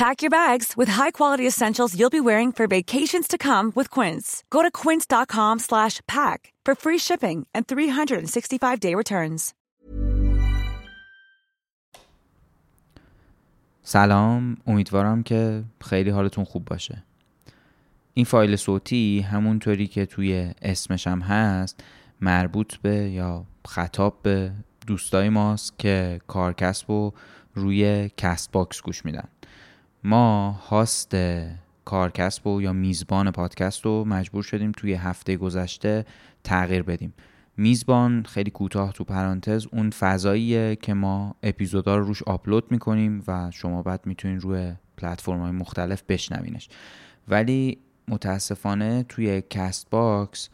Pack your bags with high-quality essentials you'll be wearing for vacations to come with Quince. Go to quince.com slash pack for free shipping and 365-day returns. سلام امیدوارم که خیلی حالتون خوب باشه این فایل صوتی همونطوری که توی اسمش هم هست مربوط به یا خطاب به دوستای ماست که کارکسب و روی کست باکس گوش میدن ما هاست کارکسب و یا میزبان پادکست رو مجبور شدیم توی هفته گذشته تغییر بدیم. میزبان خیلی کوتاه تو پرانتز اون فضاییه که ما اپیزودا رو روش آپلود می‌کنیم و شما بعد می‌تونین روی پلتفرم های مختلف بشنوینش. ولی متاسفانه توی کست باکس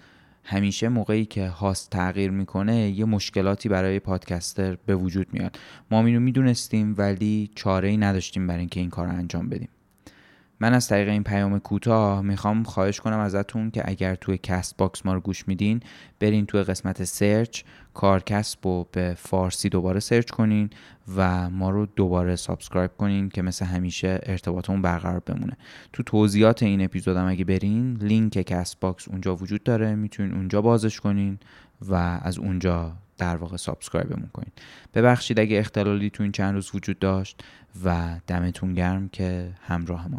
همیشه موقعی که هاست تغییر می‌کنه یه مشکلاتی برای پادکستر به وجود میاد. ما اینو می‌دونستیم ولی چاره ای نداشتیم برای اینکه این کار رو انجام بدیم. من از طریق این پیام کوتاه می‌خوام خواهش کنم ازتون که اگر توی کست باکس ما رو گوش میدین برین توی قسمت سرچ کارکسب و به فارسی دوباره سرچ کنین و ما رو دوباره سابسکرایب کنین که مثل همیشه ارتباطمون برقرار بمونه. تو توضیحات این اپیزود هم اگه برین لینک کست باکس اونجا وجود داره. می‌تونین اونجا بازش کنین و از اونجا در واقع سابسکرایبمون کنین. ببخشید اگه اختلالی تو این چند روز وجود داشت و دمتون گرم که همراه ما